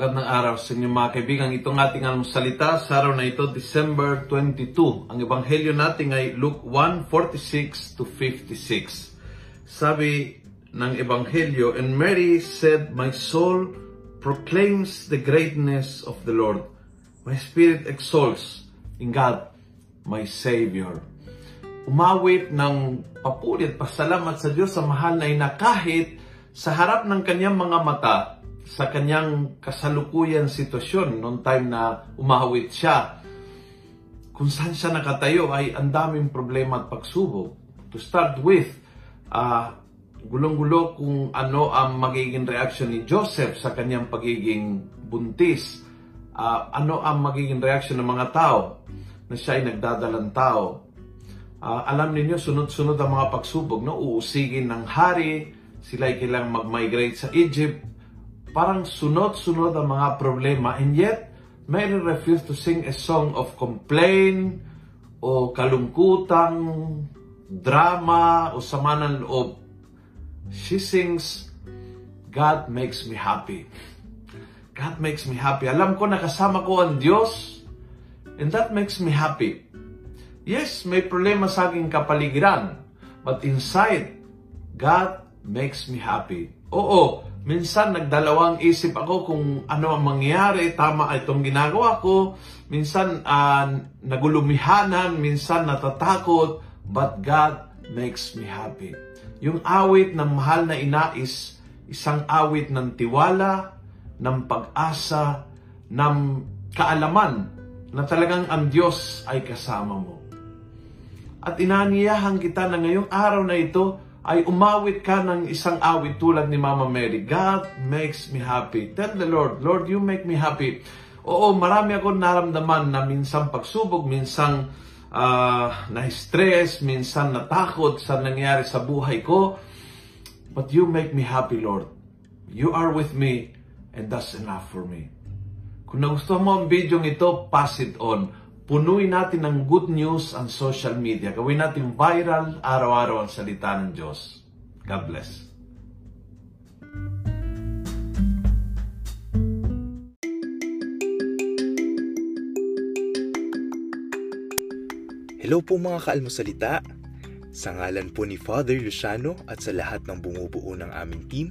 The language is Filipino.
Magandang araw sa inyo mga kaibigan. Itong ating salita sa araw na ito, December 22. Ang ebanghelyo natin ay Luke 1:46 to 56. Sabi ng ebanghelyo, And Mary said, My soul proclaims the greatness of the Lord. My spirit exalts in God, my Savior. Umawit ng papulit, pasalamat sa Diyos sa mahal na ina kahit sa harap ng kanyang mga mata, sa kanyang kasalukuyan sitwasyon noong time na umahawit siya. Kung saan siya nakatayo ay ang daming problema at pagsubok. To start with, uh, gulong-gulo kung ano ang magiging reaction ni Joseph sa kanyang pagiging buntis. Uh, ano ang magiging reaction ng mga tao na siya ay nagdadalang tao. Uh, alam niyo sunod-sunod ang mga pagsubok. No? Uusigin ng hari, sila ay kailangang mag-migrate sa Egypt, parang sunod-sunod ang mga problema and yet Mary refused to sing a song of complaint o kalungkutang drama o sama ng loob. She sings, God makes me happy. God makes me happy. Alam ko nakasama ko ang Diyos and that makes me happy. Yes, may problema sa aking kapaligiran but inside, God makes me happy. Oo, Minsan nagdalawang isip ako kung ano ang mangyayari, tama itong ginagawa ko. Minsan uh, nagulumihanan, minsan natatakot, but God makes me happy. Yung awit ng mahal na ina is isang awit ng tiwala, ng pag-asa, ng kaalaman na talagang ang Diyos ay kasama mo. At inaniyahan kita na ngayong araw na ito, ay umawit ka ng isang awit tulad ni Mama Mary. God makes me happy. Tell the Lord, Lord, you make me happy. Oo, marami akong naramdaman na minsan pagsubok, minsan uh, na-stress, minsan natakot sa nangyari sa buhay ko. But you make me happy, Lord. You are with me and that's enough for me. Kung nagustuhan mo ang video ito, pass it on punuin natin ng good news ang social media. Gawin natin viral araw-araw ang salita ng Diyos. God bless. Hello po mga kaalmosalita. Sa ngalan po ni Father Luciano at sa lahat ng bumubuo ng aming team,